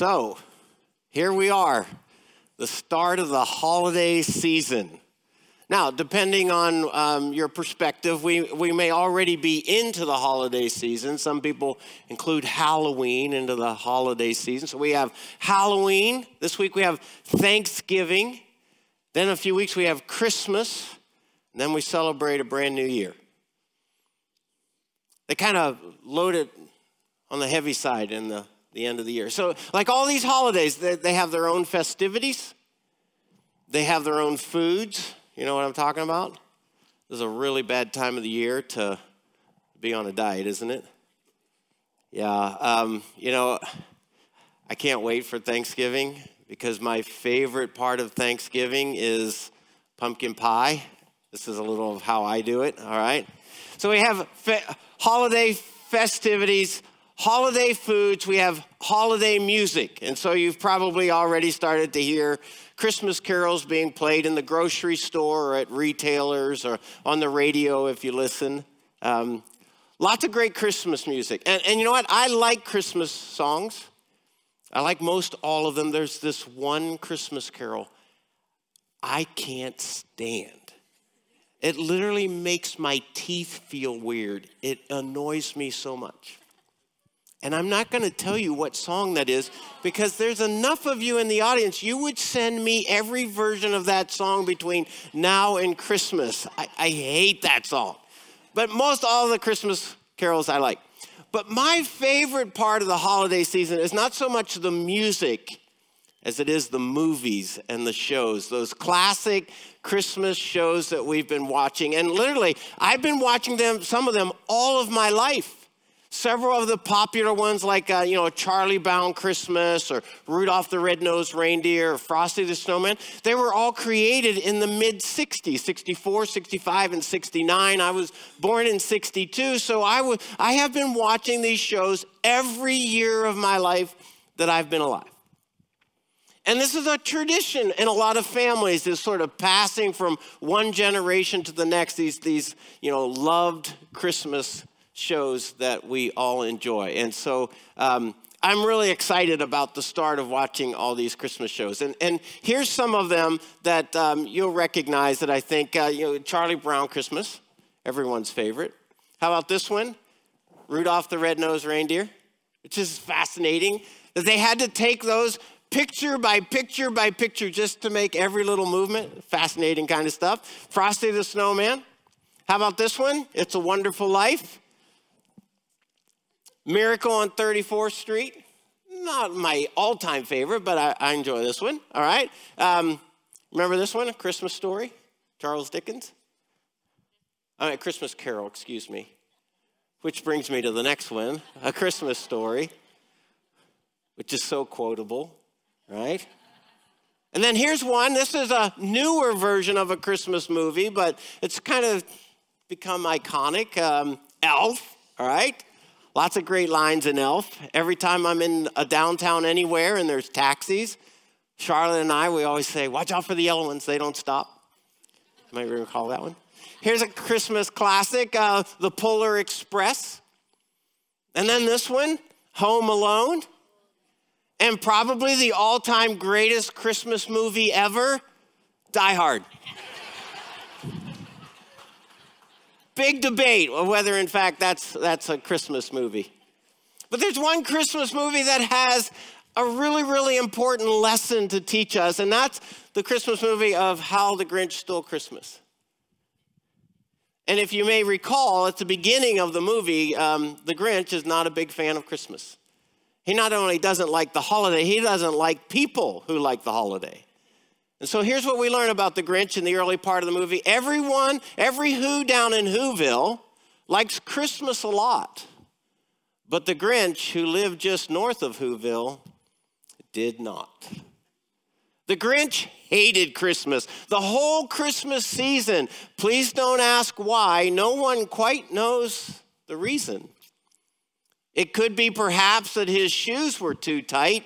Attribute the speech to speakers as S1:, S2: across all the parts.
S1: So, here we are, the start of the holiday season. Now, depending on um, your perspective, we, we may already be into the holiday season. Some people include Halloween into the holiday season. So we have Halloween. This week we have Thanksgiving. Then a few weeks we have Christmas. And then we celebrate a brand new year. They kind of load it on the heavy side in the, the end of the year. So, like all these holidays, they, they have their own festivities, they have their own foods you know what I'm talking about? This is a really bad time of the year to be on a diet, isn't it? Yeah. Um, you know, I can't wait for Thanksgiving because my favorite part of Thanksgiving is pumpkin pie. This is a little of how I do it, all right? So we have fe- holiday festivities, holiday foods, we have holiday music. And so you've probably already started to hear Christmas carols being played in the grocery store or at retailers or on the radio if you listen. Um, lots of great Christmas music. And, and you know what? I like Christmas songs. I like most all of them. There's this one Christmas carol I can't stand. It literally makes my teeth feel weird. It annoys me so much. And I'm not going to tell you what song that is because there's enough of you in the audience. You would send me every version of that song between now and Christmas. I, I hate that song. But most all the Christmas carols I like. But my favorite part of the holiday season is not so much the music as it is the movies and the shows, those classic Christmas shows that we've been watching. And literally, I've been watching them, some of them, all of my life. Several of the popular ones, like, uh, you know, Charlie Brown Christmas or Rudolph the Red-Nosed Reindeer or Frosty the Snowman, they were all created in the mid 60s, 64, 65, and 69. I was born in 62, so I was I have been watching these shows every year of my life that I've been alive. And this is a tradition in a lot of families, this sort of passing from one generation to the next, these, these you know, loved Christmas shows that we all enjoy. And so um, I'm really excited about the start of watching all these Christmas shows. And, and here's some of them that um, you'll recognize that I think, uh, you know, Charlie Brown Christmas, everyone's favorite. How about this one? Rudolph the Red-Nosed Reindeer, which is fascinating that they had to take those picture by picture by picture just to make every little movement. Fascinating kind of stuff. Frosty the Snowman. How about this one? It's a Wonderful Life. Miracle on 34th Street. Not my all time favorite, but I, I, enjoy this one. All right. Um, remember this one? A Christmas Story? Charles Dickens? I right, Christmas Carol, excuse me. Which brings me to the next one A Christmas Story, which is so quotable, right? And then here's one. This is a newer version of a Christmas movie, but it's kind of become iconic. Um, Elf, all right? Lots of great lines in Elf. Every time I'm in a downtown anywhere and there's taxis, Charlotte and I, we always say, watch out for the yellow ones, they don't stop. You might recall that one. Here's a Christmas classic, uh, The Polar Express. And then this one, Home Alone. And probably the all time greatest Christmas movie ever, Die Hard. Big debate whether, in fact, that's, that's a Christmas movie. But there's one Christmas movie that has a really, really important lesson to teach us, and that's the Christmas movie of How the Grinch Stole Christmas. And if you may recall, at the beginning of the movie, um, the Grinch is not a big fan of Christmas. He not only doesn't like the holiday, he doesn't like people who like the holiday. And so here's what we learn about the Grinch in the early part of the movie. Everyone, every who down in Whoville likes Christmas a lot. But the Grinch, who lived just north of Whoville, did not. The Grinch hated Christmas. The whole Christmas season. Please don't ask why. No one quite knows the reason. It could be perhaps that his shoes were too tight.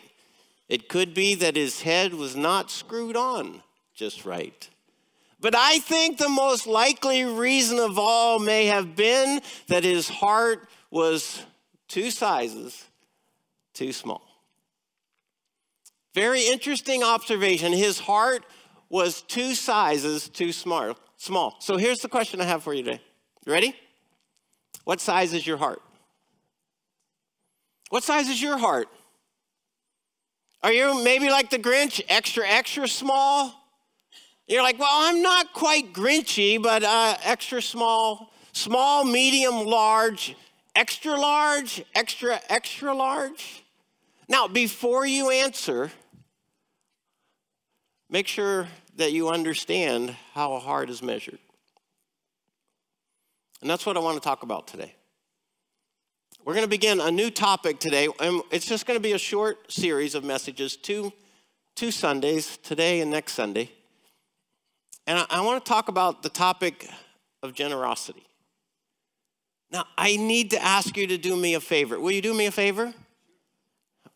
S1: It could be that his head was not screwed on just right. But I think the most likely reason of all may have been that his heart was two sizes too small. Very interesting observation. His heart was two sizes too small. Small. So here's the question I have for you today. You ready? What size is your heart? What size is your heart? Are you maybe like the Grinch, extra, extra small? You're like, well, I'm not quite Grinchy, but uh, extra small, small, medium, large, extra large, extra, extra large. Now, before you answer, make sure that you understand how a heart is measured. And that's what I want to talk about today. We're going to begin a new topic today, and it's just going to be a short series of messages, two, two Sundays, today and next Sunday. And I, I want to talk about the topic of generosity. Now, I need to ask you to do me a favor. Will you do me a favor?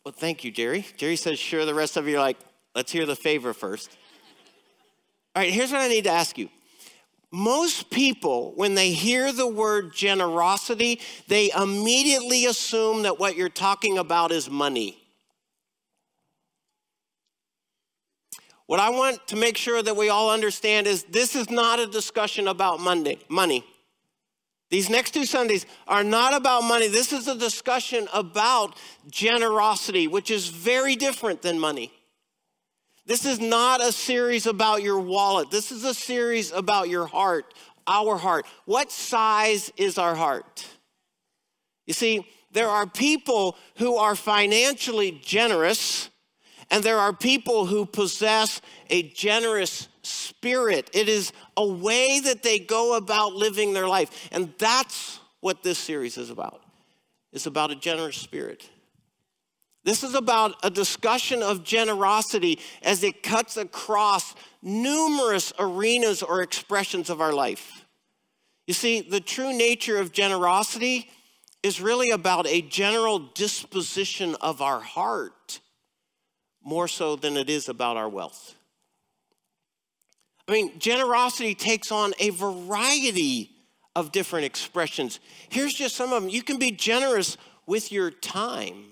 S1: Well, thank you, Jerry. Jerry says, sure. The rest of you are like, let's hear the favor first. All right, here's what I need to ask you most people, when they hear the word generosity, they immediately assume that what you're talking about is money. What I want to make sure that we all understand is this is not a discussion about Monday, money. These next two Sundays are not about money. This is a discussion about generosity, which is very different than money. This is not a series about your wallet. This is a series about your heart, our heart. What size is our heart? You see, there are people who are financially generous, and there are people who possess a generous spirit. It is a way that they go about living their life. And that's what this series is about. It's about a generous spirit. This is about a discussion of generosity as it cuts across numerous arenas or expressions of our life. You see, the true nature of generosity is really about a general disposition of our heart more so than it is about our wealth. I mean, generosity takes on a variety of different expressions. Here's just some of them. You can be generous with your time.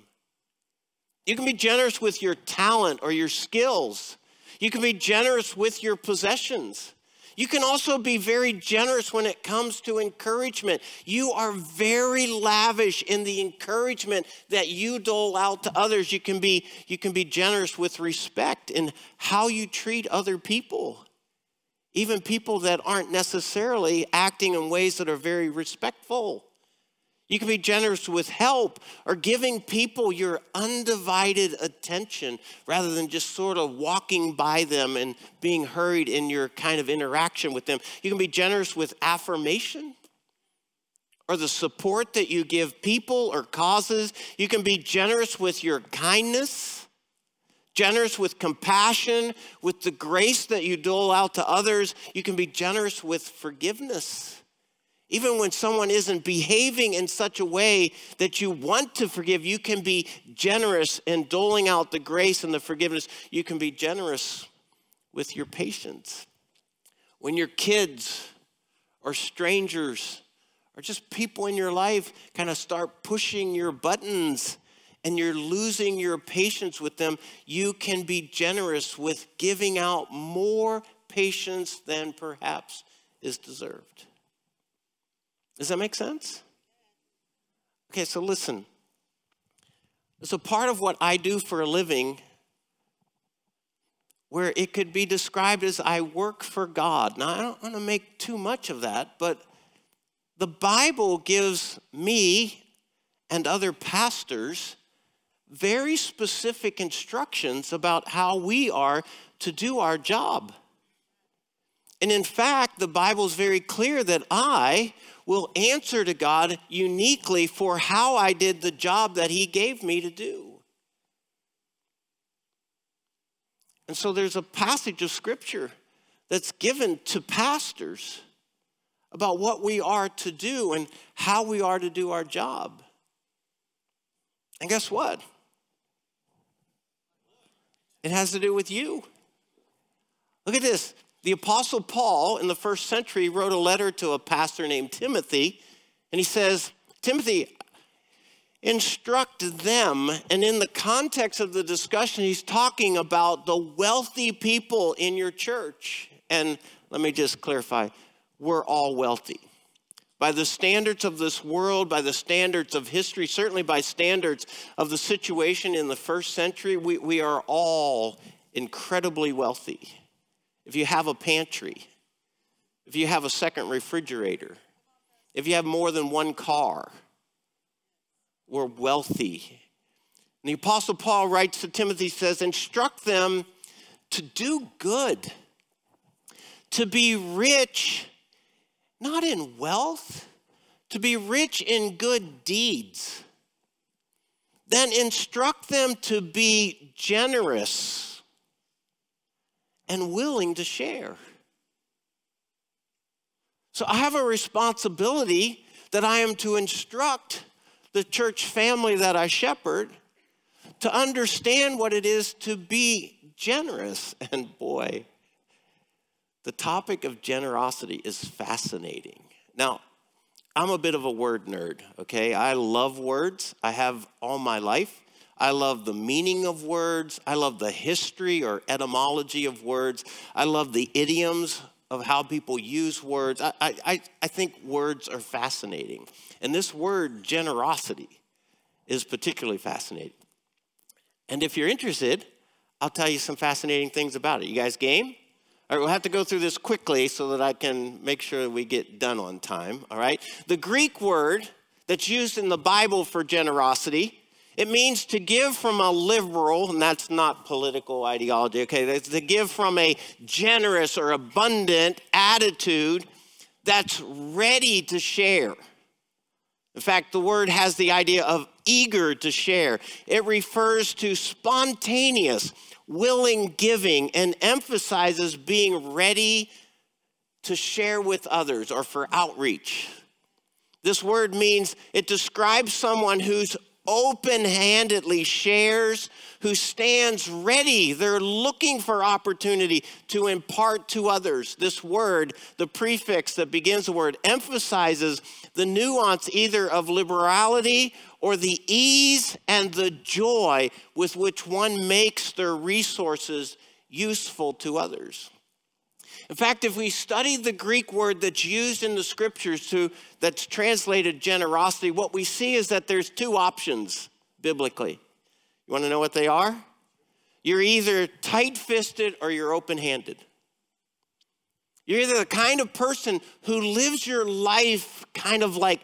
S1: You can be generous with your talent or your skills. You can be generous with your possessions. You can also be very generous when it comes to encouragement. You are very lavish in the encouragement that you dole out to others. You can be, you can be generous with respect in how you treat other people, even people that aren't necessarily acting in ways that are very respectful. You can be generous with help or giving people your undivided attention rather than just sort of walking by them and being hurried in your kind of interaction with them. You can be generous with affirmation or the support that you give people or causes. You can be generous with your kindness, generous with compassion, with the grace that you dole out to others. You can be generous with forgiveness. Even when someone isn't behaving in such a way that you want to forgive, you can be generous in doling out the grace and the forgiveness. You can be generous with your patience. When your kids or strangers or just people in your life kind of start pushing your buttons and you're losing your patience with them, you can be generous with giving out more patience than perhaps is deserved. Does that make sense? Okay, so listen. So, part of what I do for a living, where it could be described as I work for God. Now, I don't want to make too much of that, but the Bible gives me and other pastors very specific instructions about how we are to do our job. And in fact, the Bible is very clear that I will answer to God uniquely for how I did the job that He gave me to do. And so there's a passage of scripture that's given to pastors about what we are to do and how we are to do our job. And guess what? It has to do with you. Look at this. The Apostle Paul in the first century wrote a letter to a pastor named Timothy, and he says, Timothy, instruct them. And in the context of the discussion, he's talking about the wealthy people in your church. And let me just clarify we're all wealthy. By the standards of this world, by the standards of history, certainly by standards of the situation in the first century, we, we are all incredibly wealthy. If you have a pantry, if you have a second refrigerator, if you have more than one car, we're wealthy. And the Apostle Paul writes to Timothy, says, instruct them to do good, to be rich, not in wealth, to be rich in good deeds. Then instruct them to be generous and willing to share. So I have a responsibility that I am to instruct the church family that I shepherd to understand what it is to be generous. And boy, the topic of generosity is fascinating. Now, I'm a bit of a word nerd, okay? I love words, I have all my life. I love the meaning of words. I love the history or etymology of words. I love the idioms of how people use words. I, I, I think words are fascinating. And this word, generosity, is particularly fascinating. And if you're interested, I'll tell you some fascinating things about it. You guys game? All right, we'll have to go through this quickly so that I can make sure we get done on time. All right? The Greek word that's used in the Bible for generosity it means to give from a liberal, and that's not political ideology, okay? That's to give from a generous or abundant attitude that's ready to share. In fact, the word has the idea of eager to share. It refers to spontaneous, willing giving and emphasizes being ready to share with others or for outreach. This word means it describes someone who's open handedly shares, who stands ready. They're looking for opportunity to impart to others. This word, the prefix that begins the word, emphasizes the nuance either of liberality or the ease and the joy with which one makes their resources useful to others. In fact, if we study the Greek word that's used in the scriptures to, that's translated generosity, what we see is that there's two options biblically. You want to know what they are? You're either tight fisted or you're open handed. You're either the kind of person who lives your life kind of like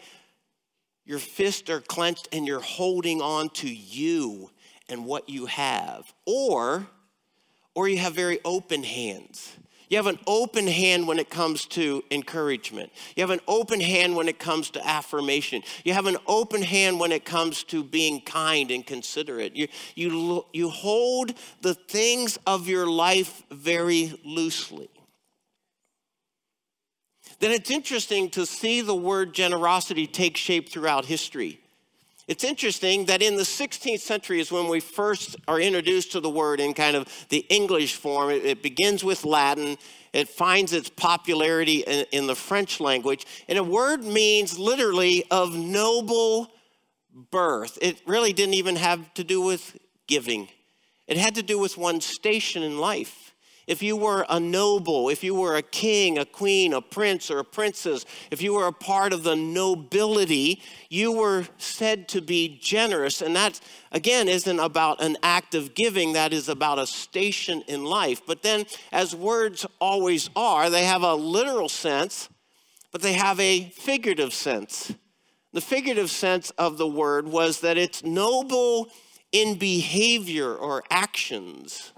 S1: your fists are clenched and you're holding on to you and what you have, or, or you have very open hands you have an open hand when it comes to encouragement. You have an open hand when it comes to affirmation. You have an open hand when it comes to being kind and considerate. You, you, you hold the things of your life very loosely. Then it's interesting to see the word generosity take shape throughout history. It's interesting that in the 16th century is when we first are introduced to the word in kind of the English form. It, begins with Latin, it finds its popularity in, in the French language, and a word means literally of noble birth. It really didn't even have to do with giving, it had to do with one's station in life if you were a noble, if you were a king, a queen, a prince, or a princess, if you were a part of the nobility, you were said to be generous. And that, again, isn't about an act of giving, that is about a station in life. But then, as words always are, they have a literal sense, but they have a figurative sense. The figurative sense of the word was that it's noble in behavior or actions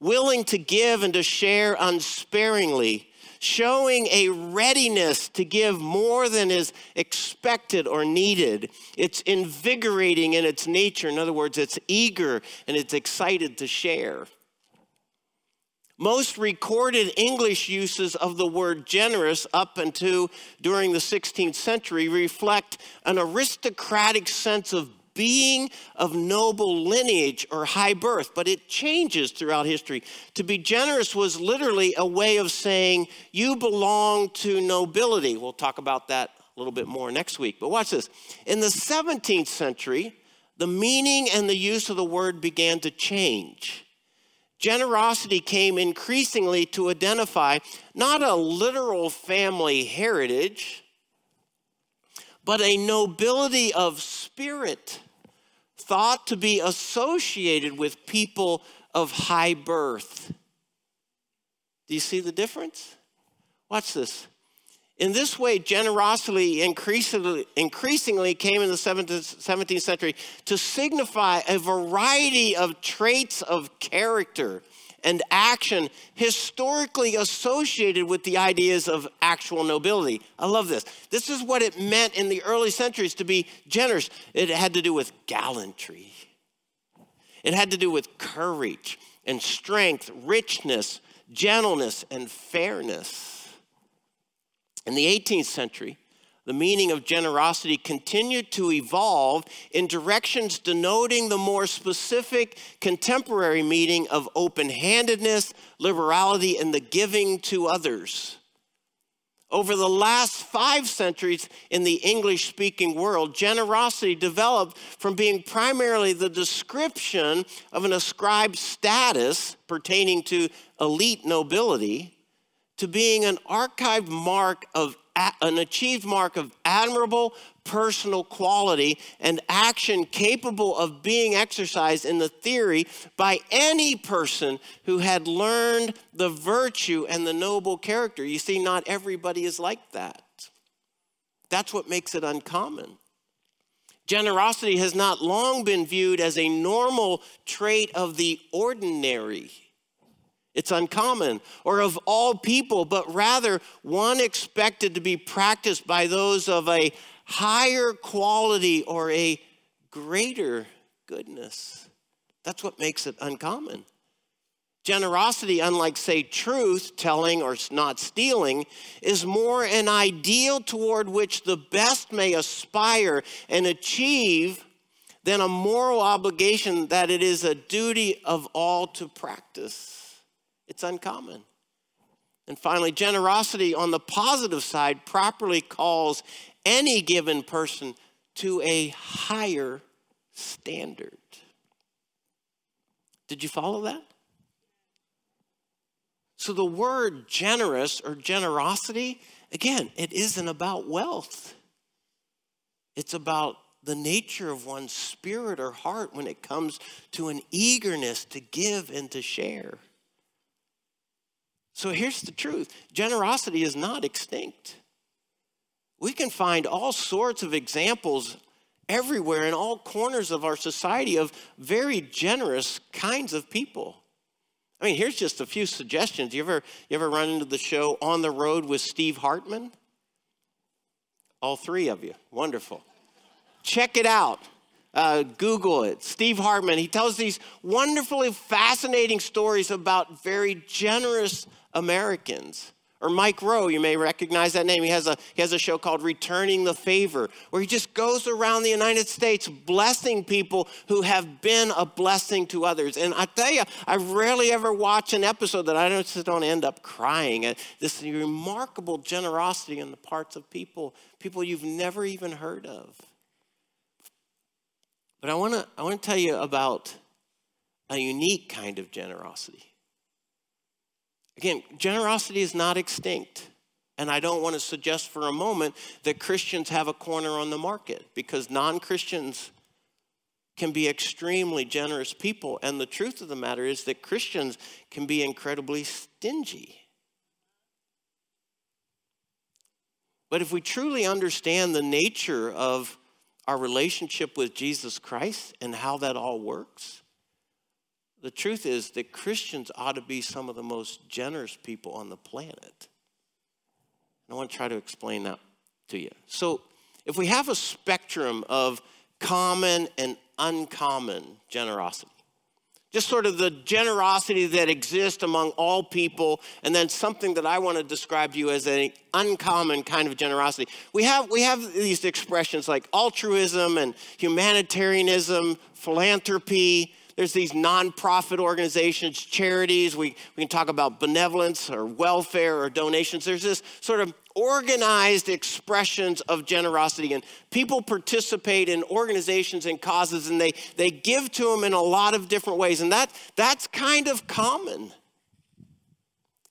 S1: willing to give and to share unsparingly, showing a readiness to give more than is expected or needed. It's invigorating in its nature. In other words, it's eager and it's excited to share. Most recorded English uses of the word generous up until during the 16th century reflect an aristocratic sense of being of noble lineage or high birth, but it changes throughout history. To be generous was literally a way of saying you belong to nobility. We'll talk about that a little bit more next week. But watch this. In the 17th century, the meaning and the use of the word began to change. Generosity came increasingly to identify not a literal family heritage, but a nobility of spirit thought to be associated with people of high birth. Do you see the difference? Watch this. In this way, generosity increasingly, increasingly came in the 17th century to signify a variety of traits of character and action historically associated with the ideas of actual nobility. I love this. This is what it meant in the early centuries to be generous. It had to do with gallantry, it had to do with courage and strength, richness, gentleness, and fairness. In the 18th century, the meaning of generosity continued to evolve in directions denoting the more specific contemporary meaning of open handedness, liberality, and the giving to others. Over the last five centuries in the English speaking world, generosity developed from being primarily the description of an ascribed status pertaining to elite nobility to being an archived mark of an achieved mark of admirable personal quality and action capable of being exercised in the theory by any person who had learned the virtue and the noble character. You see, not everybody is like that. That's what makes it uncommon. Generosity has not long been viewed as a normal trait of the ordinary it's uncommon, or of all people, but rather one expected to be practiced by those of a higher quality or a greater goodness. That's what makes it uncommon. Generosity, unlike, say, truth telling or not stealing, is more an ideal toward which the best may aspire and achieve than a moral obligation that it is a duty of all to practice. It's uncommon. And finally, generosity on the positive side properly calls any given person to a higher standard. Did you follow that? So, the word generous or generosity, again, it isn't about wealth. It's about the nature of one's spirit or heart when it comes to an eagerness to give and to share. So here's the truth generosity is not extinct. We can find all sorts of examples everywhere in all corners of our society of very generous kinds of people. I mean, here's just a few suggestions. You ever, you ever run into the show On the Road with Steve Hartman? All three of you. Wonderful. Check it out. Uh, Google it. Steve Hartman, he tells these wonderfully fascinating stories about very generous Americans. Or Mike Rowe, you may recognize that name. He has, a, he has a show called Returning the Favor, where he just goes around the United States blessing people who have been a blessing to others. And I tell you, I rarely ever watch an episode that I just don't end up crying at this remarkable generosity in the parts of people, people you've never even heard of. But I want to I want to tell you about a unique kind of generosity. Again, generosity is not extinct. And I don't want to suggest for a moment that Christians have a corner on the market because non Christians can be extremely generous people. And the truth of the matter is that Christians can be incredibly stingy. But if we truly understand the nature of our relationship with Jesus Christ and how that all works, the truth is that Christians ought to be some of the most generous people on the planet. And I want to try to explain that to you. So, if we have a spectrum of common and uncommon generosity, just sort of the generosity that exists among all people, and then something that I want to describe to you as an uncommon kind of generosity. We have, we have these expressions like altruism and humanitarianism, philanthropy, there's these nonprofit organizations, charities. We, we can talk about benevolence or welfare or donations. There's this sort of organized expressions of generosity. And people participate in organizations and causes and they, they give to them in a lot of different ways. And that, that's kind of common.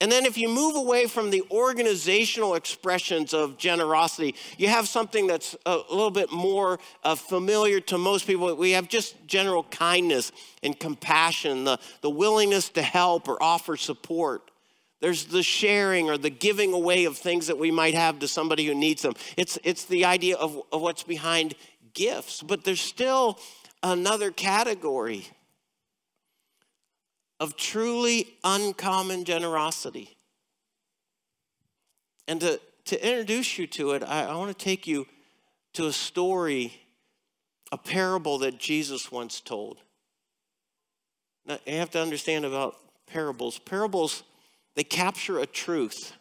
S1: And then if you move away from the organizational expressions of generosity, you have something that's a little bit more uh, familiar to most people. We have just general kindness and compassion, the, the willingness to help or offer support. There's the sharing or the giving away of things that we might have to somebody who needs them. It's, it's the idea of, of what's behind gifts, but there's still another category of truly uncommon generosity. And to, to introduce you to it, I, I want to take you to a story, a parable that Jesus once told. Now, you have to understand about parables. Parables, they capture a truth.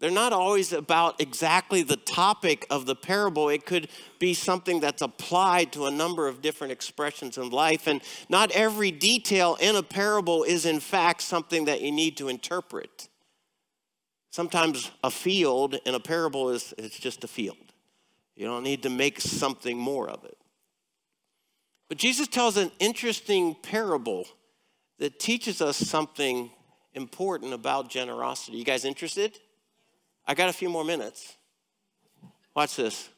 S1: They're not always about exactly the topic of the parable. It could be something that's applied to a number of different expressions in life. And not every detail in a parable is, in fact, something that you need to interpret. Sometimes a field in a parable is it's just a field. You don't need to make something more of it. But Jesus tells an interesting parable that teaches us something important about generosity. You guys interested? I got a few more minutes. Watch this.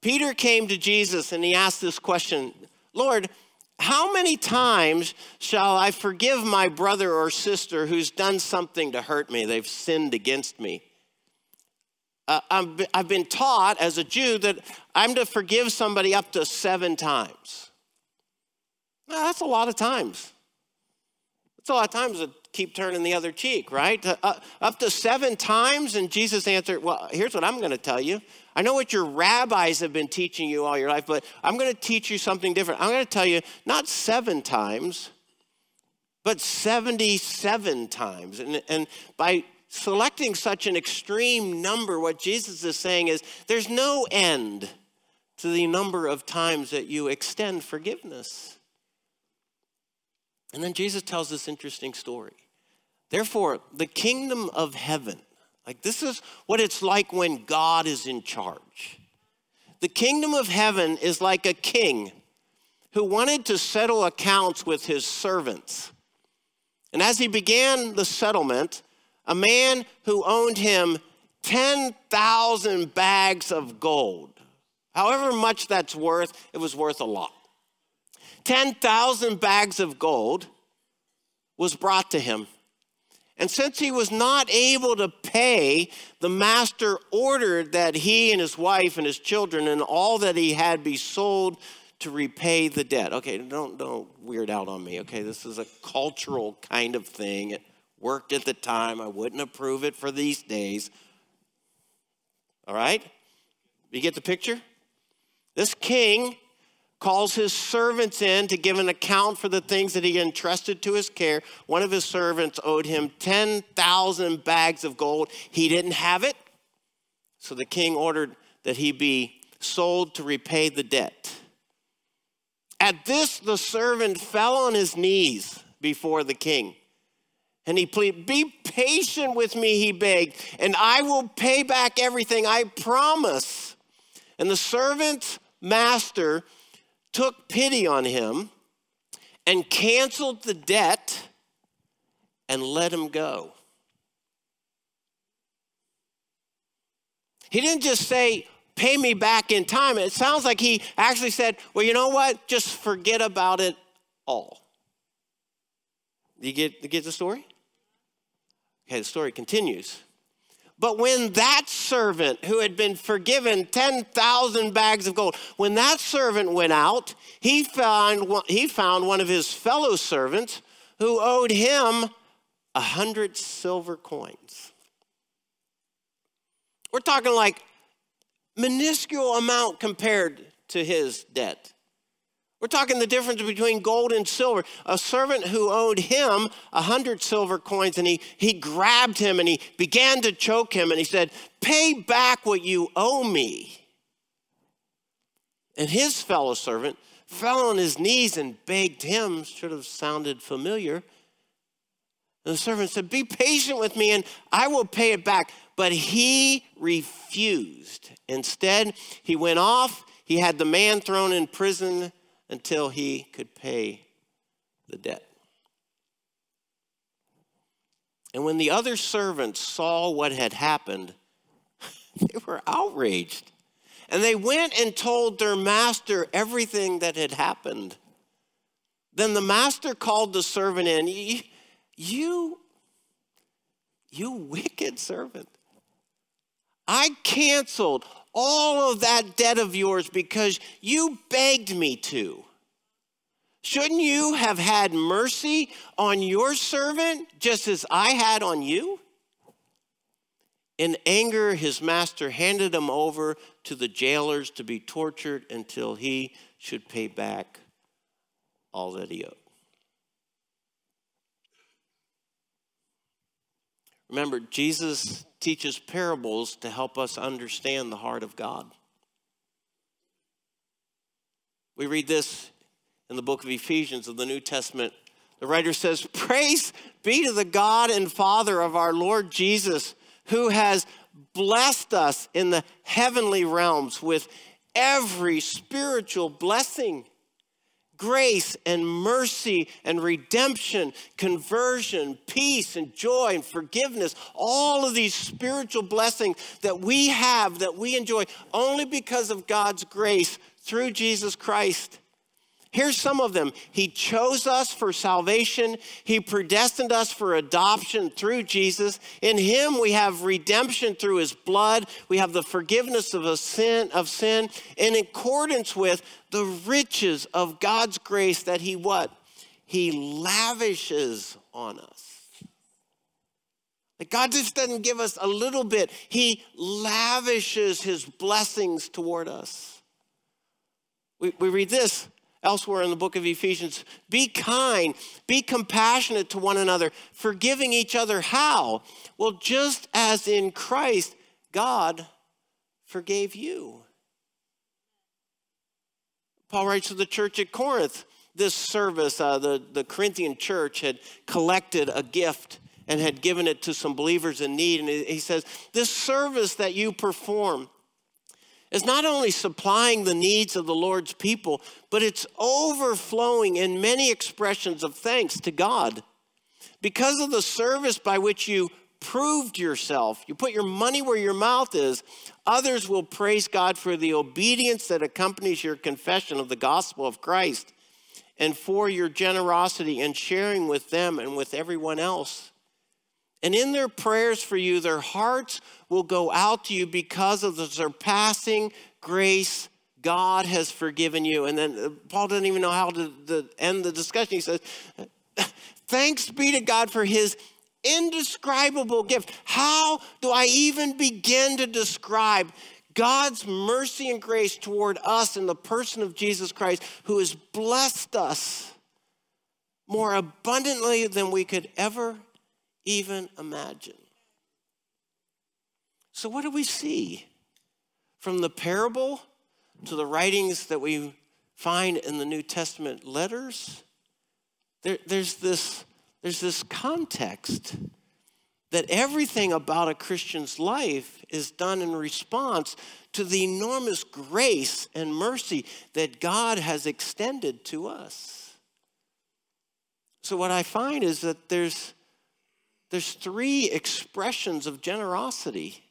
S1: Peter came to Jesus and he asked this question Lord, how many times shall I forgive my brother or sister who's done something to hurt me? They've sinned against me. Uh, I've been taught as a Jew that I'm to forgive somebody up to seven times. Now, that's a lot of times. That's a lot of times keep turning the other cheek, right? Uh, uh, up to seven times. And Jesus answered, Well, here's what I'm going to tell you. I know what your rabbis have been teaching you all your life, but I'm going to teach you something different. I'm going to tell you not seven times, but 77 times. And, and by selecting such an extreme number, what Jesus is saying is there's no end to the number of times that you extend forgiveness. And then Jesus tells this interesting story. Therefore, the kingdom of heaven, like this is what it's like when God is in charge. The kingdom of heaven is like a king who wanted to settle accounts with his servants. And as he began the settlement, a man who owned him 10,000 bags of gold, however much that's worth, it was worth a lot. 10,000 bags of gold was brought to him. And since he was not able to pay, the master ordered that he and his wife and his children and all that he had be sold to repay the debt. Okay, don't don't weird out on me. Okay, this is a cultural kind of thing. It worked at the time. I wouldn't approve it for these days. All right? You get the picture? This king calls his servants in to give an account for the things that he entrusted to his care. One of his servants owed him 10,000 bags of gold. He didn't have it, so the king ordered that he be sold to repay the debt. At this, the servant fell on his knees before the king. And he pleaded, Be patient with me, he begged, and I will pay back everything, I promise. And the servant's master took pity on him and canceled the debt and let him go. He didn't just say, pay me back in time. It sounds like he actually said, well, you know what? Just forget about it all. You get, you get the story? Okay, the story continues. But when that servant who had been forgiven 10,000 bags of gold, when that servant went out, he found, he found one of his fellow servants who owed him a hundred silver coins. We're talking like minuscule amount compared to his debt. We're talking the difference between gold and silver. A servant who owed him a hundred silver coins, and he, he grabbed him and he began to choke him, and he said, Pay back what you owe me. And his fellow servant fell on his knees and begged him, should have sounded familiar. And the servant said, Be patient with me and I will pay it back. But he refused. Instead, he went off. He had the man thrown in prison until he could pay the debt. And when the other servants saw what had happened, they were outraged. And they went and told their master everything that had happened. Then the master called the servant in. You, you wicked servant. I canceled all of that debt of yours because you begged me to. Shouldn't you have had mercy on your servant just as I had on you? In anger, his master handed him over to the jailers to be tortured until he should pay back all that he owed. Remember, Jesus teaches parables to help us understand the heart of God. We read this in the book of Ephesians of the New Testament. The writer says, Praise be to the God and Father of our Lord Jesus, who has blessed us in the heavenly realms with every spiritual blessing grace and mercy and redemption, conversion, peace and joy and forgiveness, all of these spiritual blessings that we have, that we enjoy only because of God's grace through Jesus Christ. Here's some of them. He chose us for salvation. He predestined us for adoption through Jesus. In him we have redemption through his blood. We have the forgiveness of a sin of sin in accordance with the riches of God's grace that he what? He lavishes on us. God just doesn't give us a little bit. He lavishes his blessings toward us. We, we read this elsewhere in the book of Ephesians. Be kind, be compassionate to one another, forgiving each other. How? Well, just as in Christ, God forgave you. Paul writes to the church at Corinth this service, uh, the, the Corinthian church had collected a gift and had given it to some believers in need. And he says, This service that you perform, is not only supplying the needs of the Lord's people, but it's overflowing in many expressions of thanks to God. Because of the service by which you proved yourself, you put your money where your mouth is, others will praise God for the obedience that accompanies your confession of the gospel of Christ and for your generosity and sharing with them and with everyone else. And in their prayers for you, their hearts will go out to you because of the surpassing grace God has forgiven you. And then uh, Paul doesn't even know how to, to end the discussion. He says, Thanks be to God for his indescribable gift. How do I even begin to describe God's mercy and grace toward us in the person of Jesus Christ, who has blessed us more abundantly than we could ever even imagine. So, what do we see? From the parable to the writings that we find in the New Testament letters, there, there's, this, there's this context that everything about a Christian's life is done in response to the enormous grace and mercy that God has extended to us. So, what I find is that there's there's three expressions of generosity.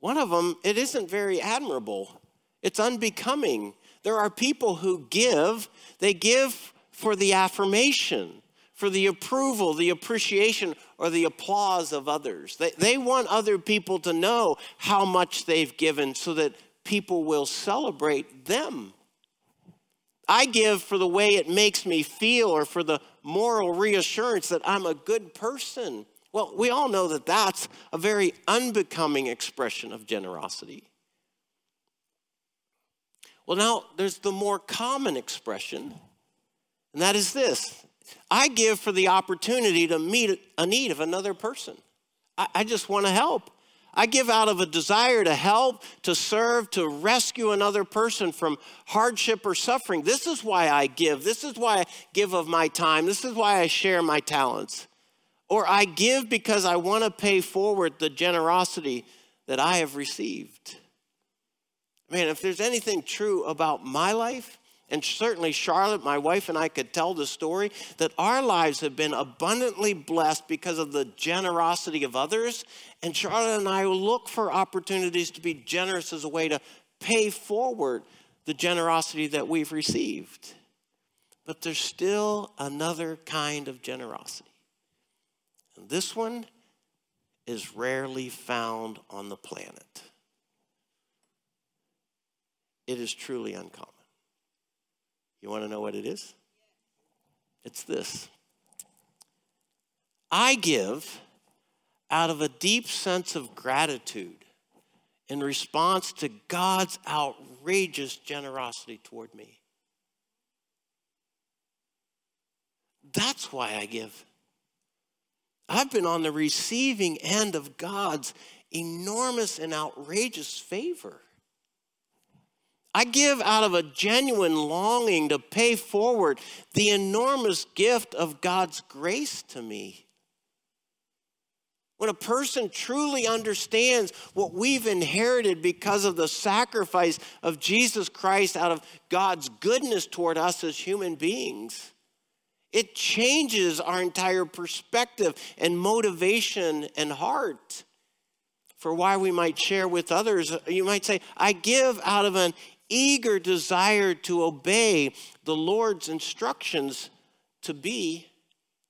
S1: One of them, it isn't very admirable, it's unbecoming. There are people who give, they give for the affirmation, for the approval, the appreciation, or the applause of others. They, they want other people to know how much they've given so that people will celebrate them. I give for the way it makes me feel or for the moral reassurance that I'm a good person. Well, we all know that that's a very unbecoming expression of generosity. Well, now there's the more common expression, and that is this I give for the opportunity to meet a need of another person. I, I just want to help. I give out of a desire to help, to serve, to rescue another person from hardship or suffering. This is why I give. This is why I give of my time. This is why I share my talents. Or I give because I want to pay forward the generosity that I have received. Man, if there's anything true about my life, and certainly Charlotte, my wife, and I could tell the story that our lives have been abundantly blessed because of the generosity of others. And Charlotte and I look for opportunities to be generous as a way to pay forward the generosity that we've received. But there's still another kind of generosity. And this one is rarely found on the planet. It is truly uncommon. You want to know what it is? It's this I give out of a deep sense of gratitude in response to God's outrageous generosity toward me. That's why I give. I've been on the receiving end of God's enormous and outrageous favor. I give out of a genuine longing to pay forward the enormous gift of God's grace to me. When a person truly understands what we've inherited because of the sacrifice of Jesus Christ out of God's goodness toward us as human beings, it changes our entire perspective and motivation and heart for why we might share with others. You might say, I give out of an eager desire to obey the Lord's instructions to be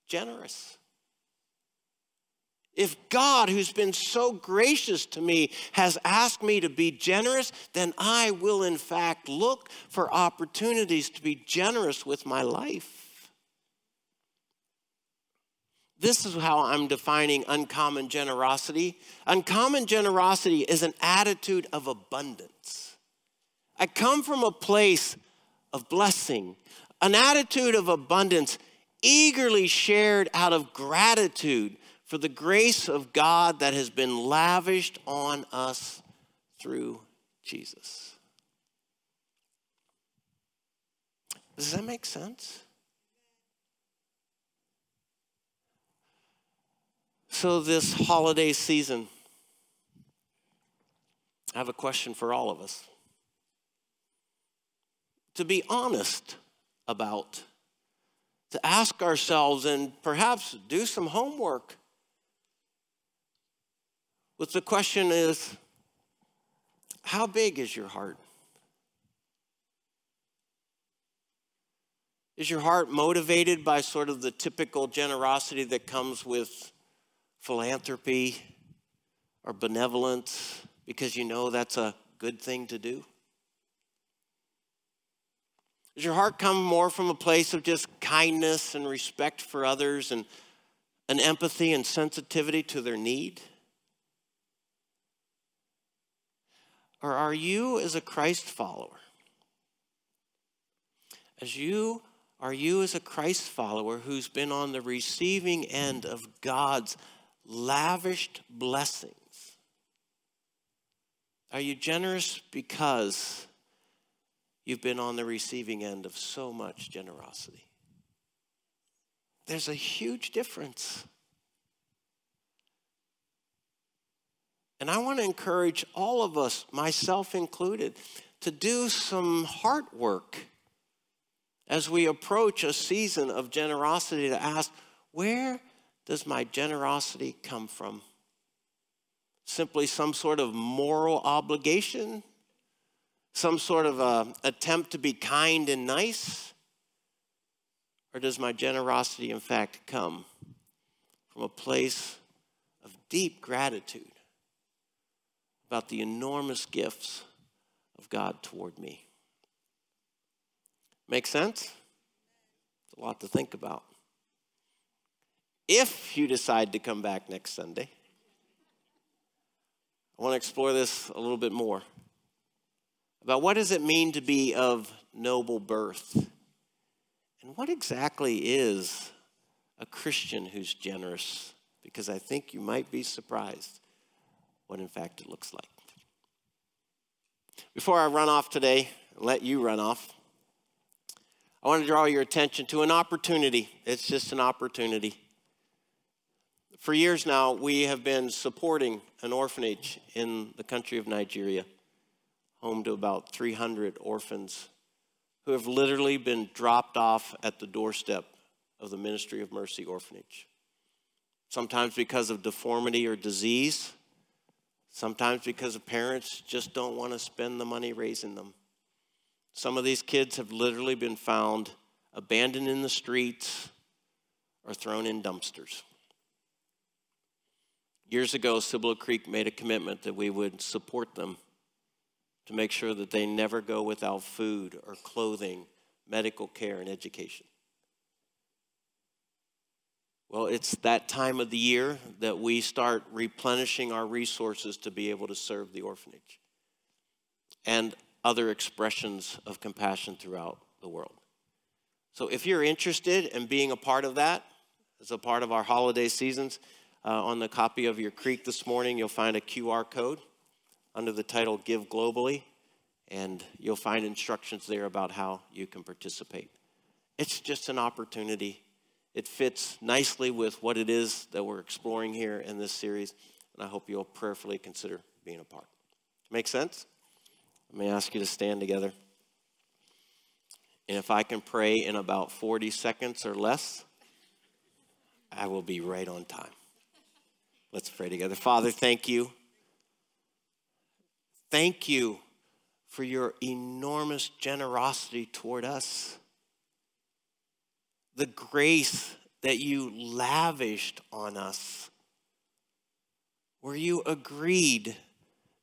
S1: generous. If God, who's been so gracious to me, has asked me to be generous, then I will, in fact, look for opportunities to be generous with my life. This is how I'm defining uncommon generosity. Uncommon generosity is an attitude of abundance. I come from a place of blessing, an attitude of abundance, eagerly shared out of gratitude for the grace of God that has been lavished on us through Jesus. Does that make sense? So, this holiday season, I have a question for all of us to be honest about, to ask ourselves and perhaps do some homework. The question is, how big is your heart? Is your heart motivated by sort of the typical generosity that comes with philanthropy or benevolence because you know that's a good thing to do? Does your heart come more from a place of just kindness and respect for others and an empathy and sensitivity to their need? Or are you, as a Christ follower, as you are you as a Christ follower who's been on the receiving end of God's lavished blessings? Are you generous because you've been on the receiving end of so much generosity. There's a huge difference. And I want to encourage all of us, myself included, to do some heart work as we approach a season of generosity to ask, where does my generosity come from? Simply some sort of moral obligation some sort of a attempt to be kind and nice? Or does my generosity, in fact, come from a place of deep gratitude about the enormous gifts of God toward me? Make sense? It's a lot to think about. If you decide to come back next Sunday, I want to explore this a little bit more about what does it mean to be of noble birth? And what exactly is a Christian who's generous? Because I think you might be surprised what, in fact, it looks like. Before I run off today, let you run off, I want to draw your attention to an opportunity. It's just an opportunity. For years now, we have been supporting an orphanage in the country of Nigeria, home to about 300 orphans who have literally been dropped off at the doorstep of the Ministry of Mercy Orphanage. Sometimes because of deformity or disease, sometimes because parents just don't want to spend the money raising them. Some of these kids have literally been found abandoned in the streets or thrown in dumpsters. Years ago, Cibolo Creek made a commitment that we would support them to make sure that they never go without food or clothing, medical care, and education. Well, it's that time of the year that we start replenishing our resources to be able to serve the orphanage and other expressions of compassion throughout the world. So, if you're interested in being a part of that, as a part of our holiday seasons, uh, on the copy of your creek this morning, you'll find a QR code under the title Give Globally, and you'll find instructions there about how you can participate. It's just an opportunity. It fits nicely with what it is that we're exploring here in this series, and I hope you'll prayerfully consider being a part. Make sense? Let me ask you to stand together. And if I can pray in about 40 seconds or less, I will be right on time. Let's pray together. Father, thank you. Thank you for your enormous generosity toward us. The grace that you lavished on us, where you agreed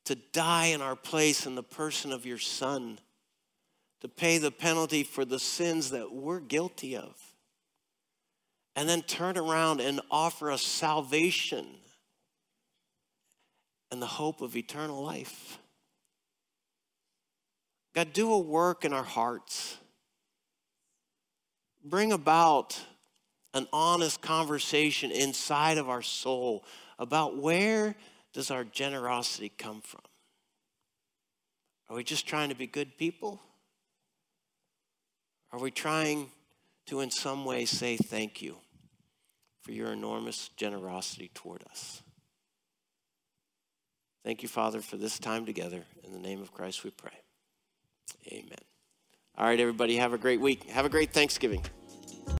S1: to die in our place in the person of your Son, to pay the penalty for the sins that we're guilty of, and then turn around and offer us salvation and the hope of eternal life. God, do a work in our hearts. Bring about an honest conversation inside of our soul about where does our generosity come from? Are we just trying to be good people? Are we trying to, in some way, say thank you for your enormous generosity toward us? Thank you, Father, for this time together. In the name of Christ we pray. Amen. All right, everybody, have a great week. Have a great Thanksgiving.